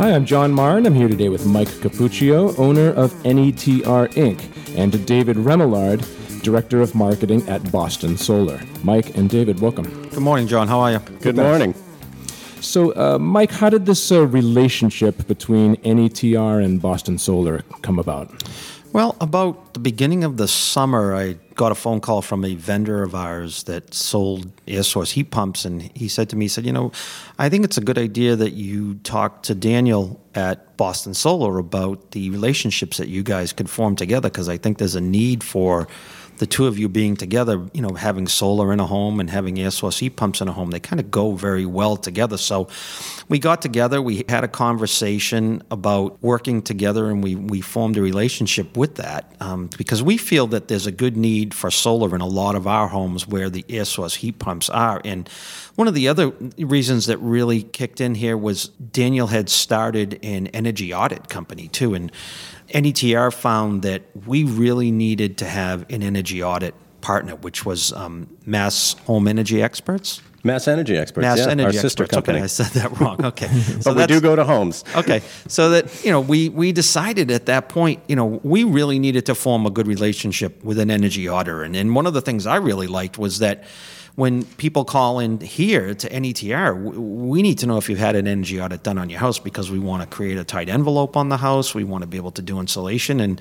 Hi, I'm John Marn. I'm here today with Mike Cappuccio, owner of NETR Inc., and David Remillard, Director of Marketing at Boston Solar. Mike and David, welcome. Good morning, John. How are you? Good morning. So, uh, Mike, how did this uh, relationship between NETR and Boston Solar come about? Well, about the beginning of the summer, I got a phone call from a vendor of ours that sold air source heat pumps, and he said to me, he said, you know, I think it's a good idea that you talk to Daniel at Boston Solar about the relationships that you guys could form together, because I think there's a need for the two of you being together, you know, having solar in a home and having air source heat pumps in a home, they kind of go very well together. So we got together, we had a conversation about working together, and we, we formed a relationship with that um, because we feel that there's a good need for solar in a lot of our homes where the air source heat pumps are. And one of the other reasons that really kicked in here was Daniel had started an energy audit company too. And NETR found that we really needed to have an energy audit partner, which was um, Mass Home Energy Experts. Mass Energy Experts, Mass yeah, Energy our sister Experts. company. Okay, I said that wrong. Okay, but we do go to homes. okay, so that you know, we we decided at that point, you know, we really needed to form a good relationship with an energy auditor, and and one of the things I really liked was that when people call in here to NETR, we need to know if you've had an energy audit done on your house because we want to create a tight envelope on the house. We want to be able to do insulation, and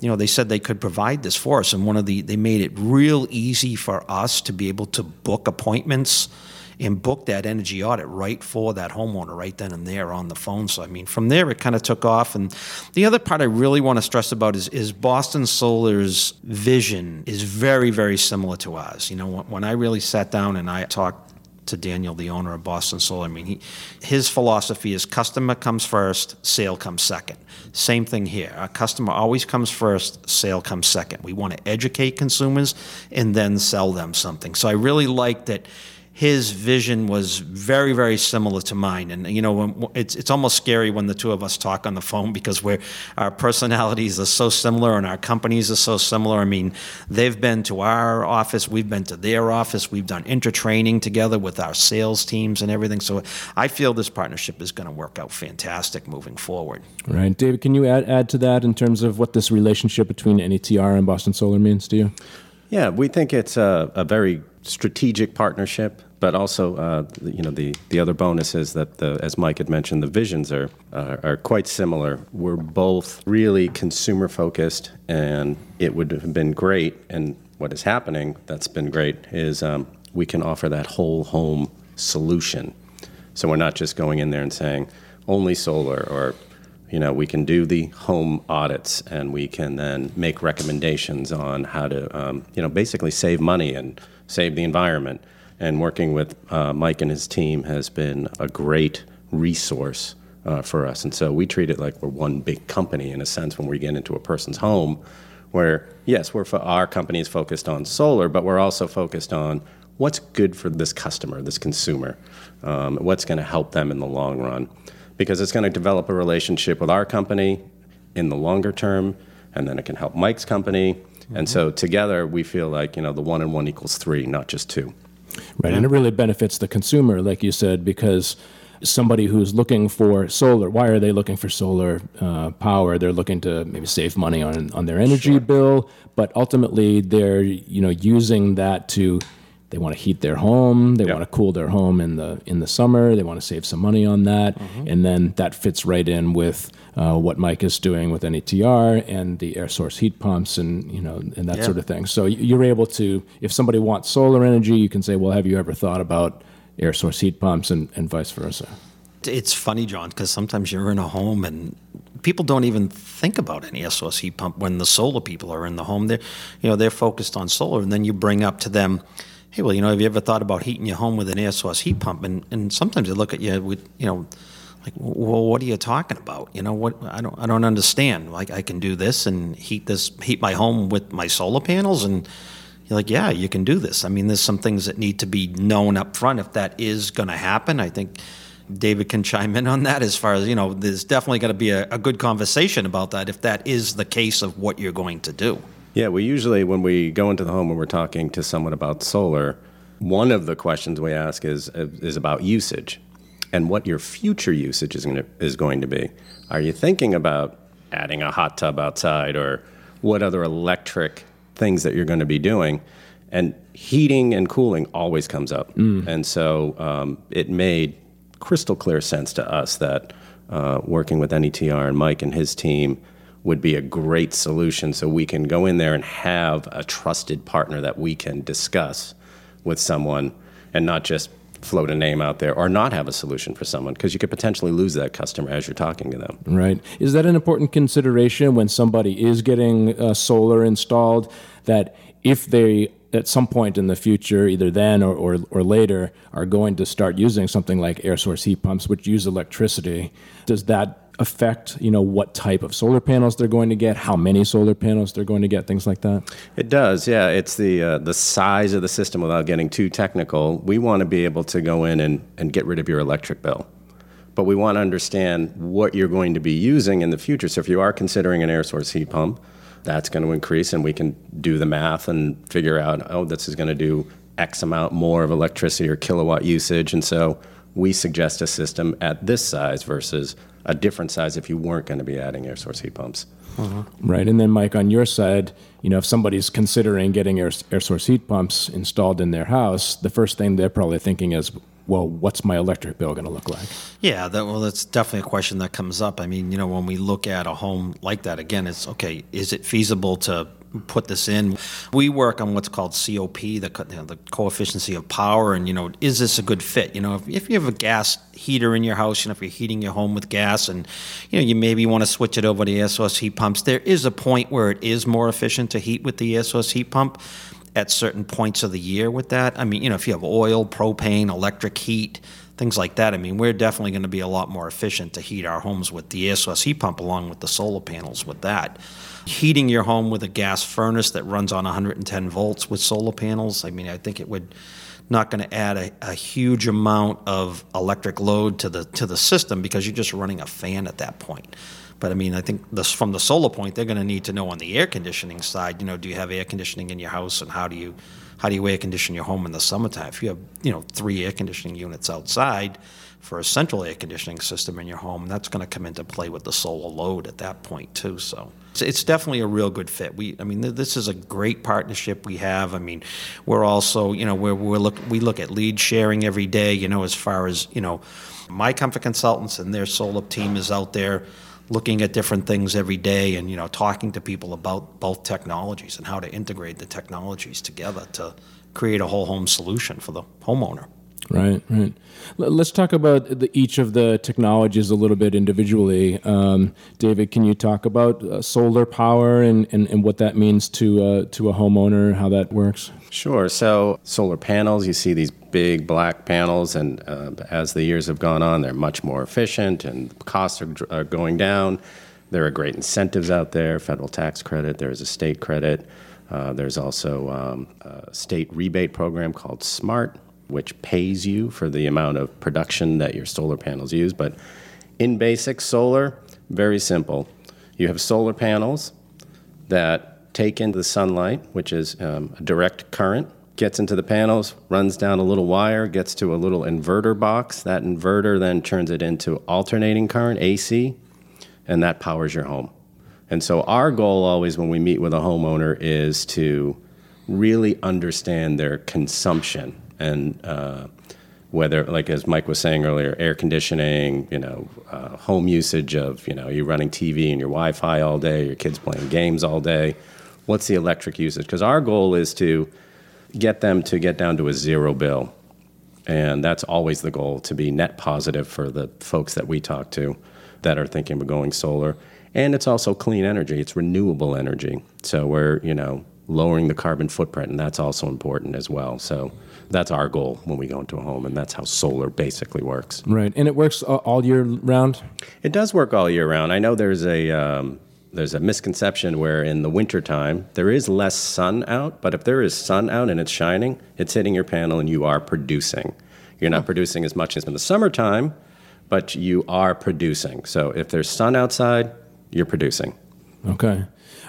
you know they said they could provide this for us. And one of the they made it real easy for us to be able to book appointments and book that energy audit right for that homeowner right then and there on the phone. So I mean, from there it kind of took off. And the other part I really want to stress about is is Boston Solar's vision is very very similar to ours. You know, when, when I really sat down and I talked to Daniel, the owner of Boston Solar. I mean, he, his philosophy is customer comes first, sale comes second. Same thing here. Our customer always comes first, sale comes second. We want to educate consumers and then sell them something. So I really like that his vision was very, very similar to mine. And you know, it's it's almost scary when the two of us talk on the phone because we're our personalities are so similar and our companies are so similar. I mean, they've been to our office, we've been to their office, we've done intertraining together with our sales teams and everything. So I feel this partnership is going to work out fantastic moving forward. Right, David. Can you add add to that in terms of what this relationship between NETR and Boston Solar means to you? Yeah, we think it's a, a very strategic partnership, but also, uh, you know, the, the other bonus is that, the, as Mike had mentioned, the visions are, uh, are quite similar. We're both really consumer focused, and it would have been great. And what is happening that's been great is um, we can offer that whole home solution. So we're not just going in there and saying only solar or you know, we can do the home audits and we can then make recommendations on how to, um, you know, basically save money and save the environment. And working with uh, Mike and his team has been a great resource uh, for us. And so we treat it like we're one big company in a sense when we get into a person's home, where yes, we're fo- our company is focused on solar, but we're also focused on what's good for this customer, this consumer, um, what's going to help them in the long run because it's going to develop a relationship with our company in the longer term, and then it can help Mike's company. Mm-hmm. And so together, we feel like you know the one and one equals three, not just two. Right, and it really benefits the consumer, like you said, because somebody who's looking for solar, why are they looking for solar uh, power? They're looking to maybe save money on on their energy sure. bill, but ultimately they're you know using that to they want to heat their home they yep. want to cool their home in the in the summer they want to save some money on that. Mm-hmm. and then that fits right in with uh, what Mike is doing with NETR and the air source heat pumps and you know and that sort of thing. So you're able to if somebody wants solar energy you can say well have you ever thought about air source heat pumps? and, and vice versa. It's funny John because sometimes you're in a home and people don't even think about an air source heat pump when the solar people are in the home. They're you know they're focused on solar and then you bring up to them hey, well, you know, have you ever thought about heating your home with an air source heat pump? And, and sometimes they look at you with, you know, like, well, what are you talking about? You know, what I don't, I don't understand. Like, I can do this and heat this, heat my home with my solar panels, and you're like, yeah, you can do this. I mean, there's some things that need to be known up front if that is going to happen. I think David can chime in on that as far as you know. There's definitely going to be a, a good conversation about that if that is the case of what you're going to do. Yeah, we usually, when we go into the home and we're talking to someone about solar, one of the questions we ask is, is about usage. and what your future usage is going to, is going to be. Are you thinking about adding a hot tub outside or what other electric things that you're going to be doing? And heating and cooling always comes up. And so um, it made crystal clear sense to us that uh, working with NETR and Mike and his team would be a great solution so we can go in there and have a trusted partner that we can discuss with someone and not just float a name out there or not have a solution for someone because you could potentially lose that customer as you're talking to them. Right. Is that an important consideration when somebody is getting uh, solar installed? That if they at some point in the future, either then or, or, or later, are going to start using something like air source heat pumps, which use electricity, does that affect you know what type of solar panels they're going to get, how many solar panels they're going to get, things like that? It does, yeah. It's the uh, the size of the system. Without getting too technical, we want to be able to go in and, and get rid of your electric bill, but we want to understand what you're going to be using in the future. So if you are considering an air source heat pump, that's going to increase, and we can do the math and figure out, oh, this is going to do X amount more of electricity or kilowatt usage, and so we suggest a system at this size versus a different size if you weren't going to be adding air source heat pumps. Mm-hmm. Right. And then, Mike, on your side, you know, if somebody's considering getting air, air source heat pumps installed in their house, the first thing they're probably thinking is, well, what's my electric bill going to look like? Yeah, that, well, that's definitely a question that comes up. I mean, you know, when we look at a home like that, again, it's okay, is it feasible to put this in? We work on what's called COP, the, co- you know, the coefficiency of power, and, you know, is this a good fit? You know, if, if you have a gas heater in your house, you know, if you're heating your home with gas and, you know, you maybe want to switch it over to air source heat pumps, there is a point where it is more efficient to heat with the air source heat pump at certain points of the year with that. I mean, you know, if you have oil, propane, electric heat, things like that, I mean, we're definitely going to be a lot more efficient to heat our homes with the air source heat pump along with the solar panels with that. Heating your home with a gas furnace that runs on 110 volts with solar panels, I mean, I think it would not going to add a, a huge amount of electric load to the to the system because you're just running a fan at that point. But I mean, I think this, from the solar point, they're going to need to know on the air conditioning side. You know, do you have air conditioning in your house, and how do you how do you air condition your home in the summertime? If you have you know three air conditioning units outside for a central air conditioning system in your home, that's going to come into play with the solar load at that point too. So it's, definitely a real good fit. We, I mean, this is a great partnership we have. I mean, we're also you know we're, we're look we look at lead sharing every day. You know, as far as you know, my comfort consultants and their solar team is out there looking at different things every day and you know talking to people about both technologies and how to integrate the technologies together to create a whole home solution for the homeowner Right, right. Let's talk about the, each of the technologies a little bit individually. Um, David, can you talk about uh, solar power and, and, and what that means to uh, to a homeowner, how that works? Sure. So solar panels, you see these big black panels, and uh, as the years have gone on, they're much more efficient, and costs are, are going down. There are great incentives out there: federal tax credit. There's a state credit. Uh, there's also um, a state rebate program called SMART, which pays you for the amount of production that your solar panels use. But in basic solar, very simple. You have solar panels that take in the sunlight, which is um, a direct current, gets into the panels, runs down a little wire, gets to a little inverter box. That inverter then turns it into alternating current, AC, and that powers your home. And so, our goal always when we meet with a homeowner is to really understand their consumption and uh, whether, like as Mike was saying earlier, air conditioning, you know, uh, home usage of, you know, you're running TV and your Wi-Fi all day, your kids playing games all day. What's the electric usage? Because our goal is to get them to get down to a zero bill, and that's always the goal to be net positive for the folks that we talk to that are thinking of going solar. And it's also clean energy; it's renewable energy. So we're, you know, lowering the carbon footprint, and that's also important as well. So that's our goal when we go into a home, and that's how solar basically works. Right, and it works all year round. It does work all year round. I know there's a um, there's a misconception where in the wintertime there is less sun out, but if there is sun out and it's shining, it's hitting your panel and you are producing. You're not producing as much as in the summertime, but you are producing. So if there's sun outside, you're producing. Okay.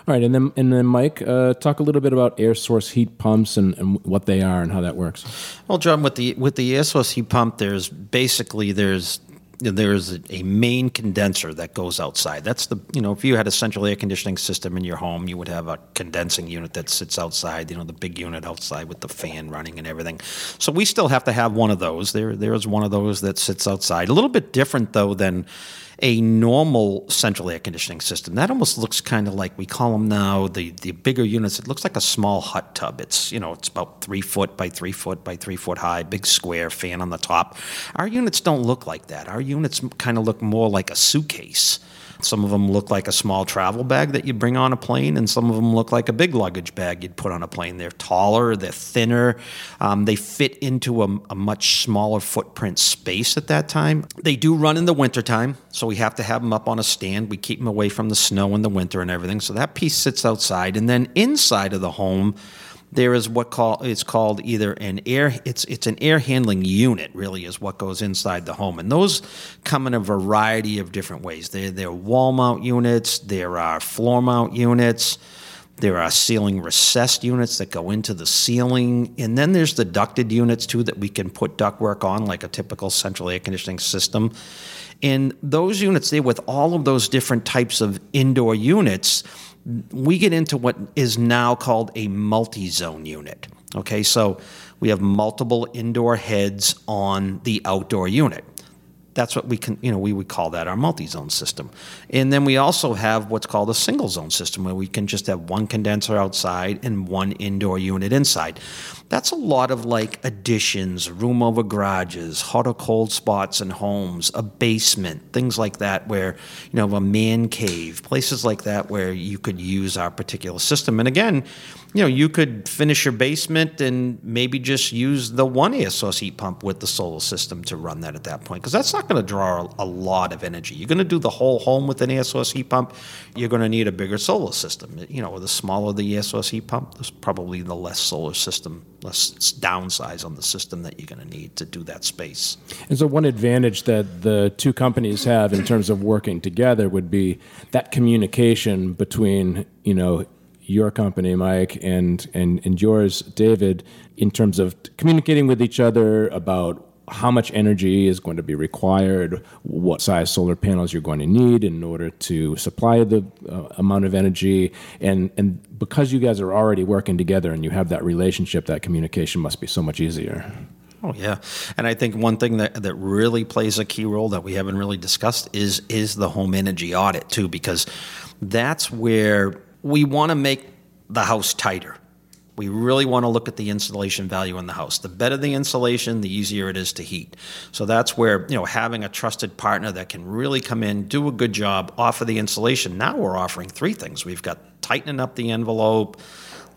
All right, and then and then Mike, uh, talk a little bit about air source heat pumps and, and what they are and how that works. Well, John, with the with the air source heat pump, there's basically there's there's a main condenser that goes outside. That's the you know if you had a central air conditioning system in your home, you would have a condensing unit that sits outside. You know the big unit outside with the fan running and everything. So we still have to have one of those. There there is one of those that sits outside. A little bit different though than a normal central air conditioning system. That almost looks kind of like we call them now the the bigger units. It looks like a small hot tub. It's you know it's about three foot by three foot by three foot high, big square fan on the top. Our units don't look like that. Our units kind of look more like a suitcase. Some of them look like a small travel bag that you bring on a plane, and some of them look like a big luggage bag you'd put on a plane. They're taller, they're thinner, um, they fit into a, a, much smaller footprint space at that time. They do run in the wintertime, so we have to have them up on a stand. We keep them away from the snow in the winter and everything. So that piece sits outside, and then inside of the home, there is what call it's called either an air it's it's an air handling unit really is what goes inside the home. And those come in a variety of different ways. They're, they're wall mount units there are floor mount units there are ceiling recessed units that go into the ceiling and then there's the ducted units too that we can put ductwork on like a typical central air conditioning system. And those units there with all of those different types of indoor units we get into what is now called a multi zone unit. Okay, so we have multiple indoor heads on the outdoor unit. That's what we can, you know, we would call that our multi-zone system. And then we also have what's called a single zone system where we can just have one condenser outside and one indoor unit inside. That's a lot of like additions, room over garages, hot or cold spots in homes, a basement, things like that where, you know, a man cave, places like that where you could use our particular system. And again, you know, you could finish your basement and maybe just use the one source heat pump with the solar system to run that at that point, because that's not going to draw a lot of energy. You're going to do the whole home with an source heat pump. You're going to need a bigger solar system. You know, the smaller the source heat pump, there's probably the less solar system, less downsize on the system that you're going to need to do that space. And so, one advantage that the two companies have in terms of working together would be that communication between, you know, your company, Mike, and, and, and yours, David, in terms of communicating with each other about how much energy is going to be required, what size solar panels you're going to need in order to supply the uh, amount of energy, and and because you guys are already working together and you have that relationship, that communication must be so much easier. Oh yeah, and I think one thing that, that really plays a key role that we haven't really discussed is is the home energy audit too, because that's where we want to make the house tighter. We really want to look at the insulation value in the house. The better the insulation, the easier it is to heat. So that's where, you know, having a trusted partner that can really come in, do a good job, offer the insulation. Now we're offering three things. We've got tightening up the envelope,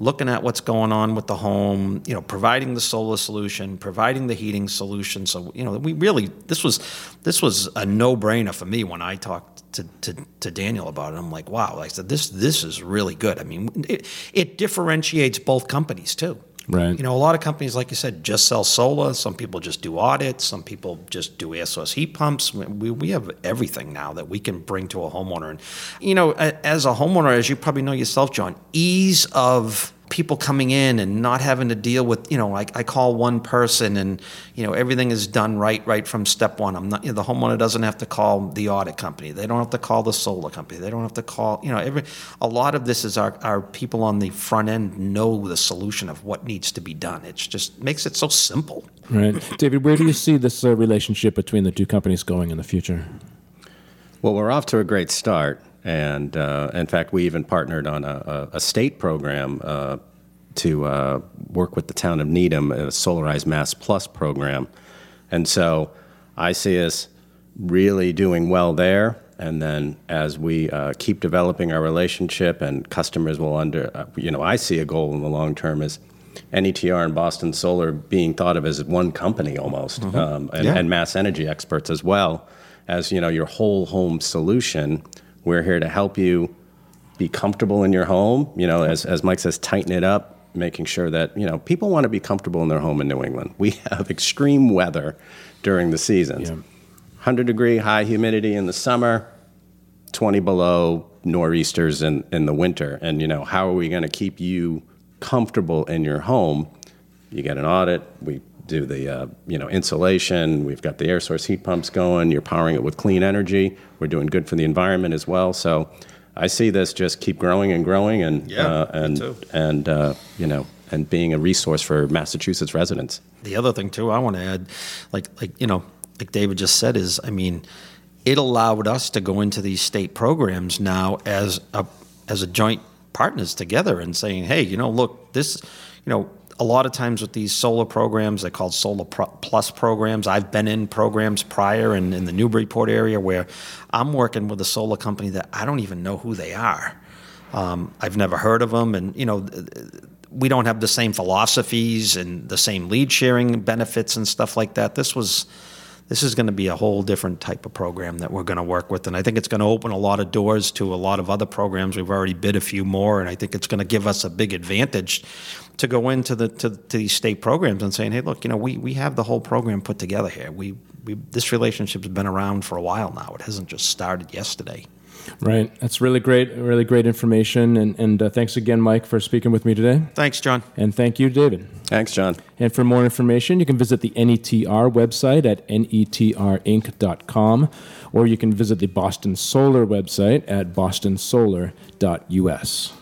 looking at what's going on with the home, you know, providing the solar solution, providing the heating solution. So, you know, we really this was this was a no-brainer for me when I talked to, to, to Daniel about it. I'm like, wow, I said, this this is really good. I mean, it, it differentiates both companies too. Right. You know, a lot of companies, like you said, just sell solar. Some people just do audits. Some people just do air source heat pumps. We, we have everything now that we can bring to a homeowner. And, you know, as a homeowner, as you probably know yourself, John, ease of people coming in and not having to deal with, you know, like I call one person and, you know, everything is done right, right from step one. I'm not, you know, the homeowner doesn't have to call the audit company. They don't have to call the solar company. They don't have to call, you know, every, a lot of this is our, our people on the front end know the solution of what needs to be done. It just makes it so simple. Right. David, where do you see this uh, relationship between the two companies going in the future? Well, we're off to a great start. And uh, in fact, we even partnered on a, a state program uh, to uh, work with the town of Needham, a Solarize Mass Plus program. And so I see us really doing well there. And then as we uh, keep developing our relationship and customers will under, uh, you know, I see a goal in the long term is NETR and Boston Solar being thought of as one company almost, mm-hmm. um, and, yeah. and Mass Energy experts as well as, you know, your whole home solution we're here to help you be comfortable in your home. You know, as, as Mike says, tighten it up, making sure that, you know, people want to be comfortable in their home in New England. We have extreme weather during the seasons. Yeah. 100 degree high humidity in the summer, 20 below nor'easters in, in the winter. And, you know, how are we going to keep you comfortable in your home? You get an audit. We do the, uh, you know, insulation. We've got the air source heat pumps going. You're powering it with clean energy. We're doing good for the environment as well. So I see this just keep growing and growing and, Yeah, uh, and, and uh, you know, and being a resource for Massachusetts residents. the other thing too I want to add, like like you know, like David just said, is I mean, it allowed us to go into these state programs now as a as a joint partners together and saying, hey, you know, look, this, you know. A lot of times with these solar programs, they're called solar Pro- plus programs. I've been in programs prior in, in the Newburyport area where I'm working with a solar company that I don't even know who they are. Um, I've never heard of them, and you know, we don't have the same philosophies and the same lead sharing benefits and stuff like that. This was this is going to be a whole different type of program that we're going to work with, and I think it's going to open a lot of doors to a lot of other programs. We've already bid a few more, and I think it's going to give us a big advantage to go into the to, to these state programs and saying, hey, look, you know, we we have the whole program put together here. We we this relationship's been around for a while now. It hasn't just started yesterday. Right. That's really great, really great information. And, and uh, thanks again, Mike, for speaking with me today. Thanks, John. And thank you, David. Thanks, John. And for more information, you can visit the NETR website at netrinc.com, or you can visit the Boston Solar website at bostonsolar.us.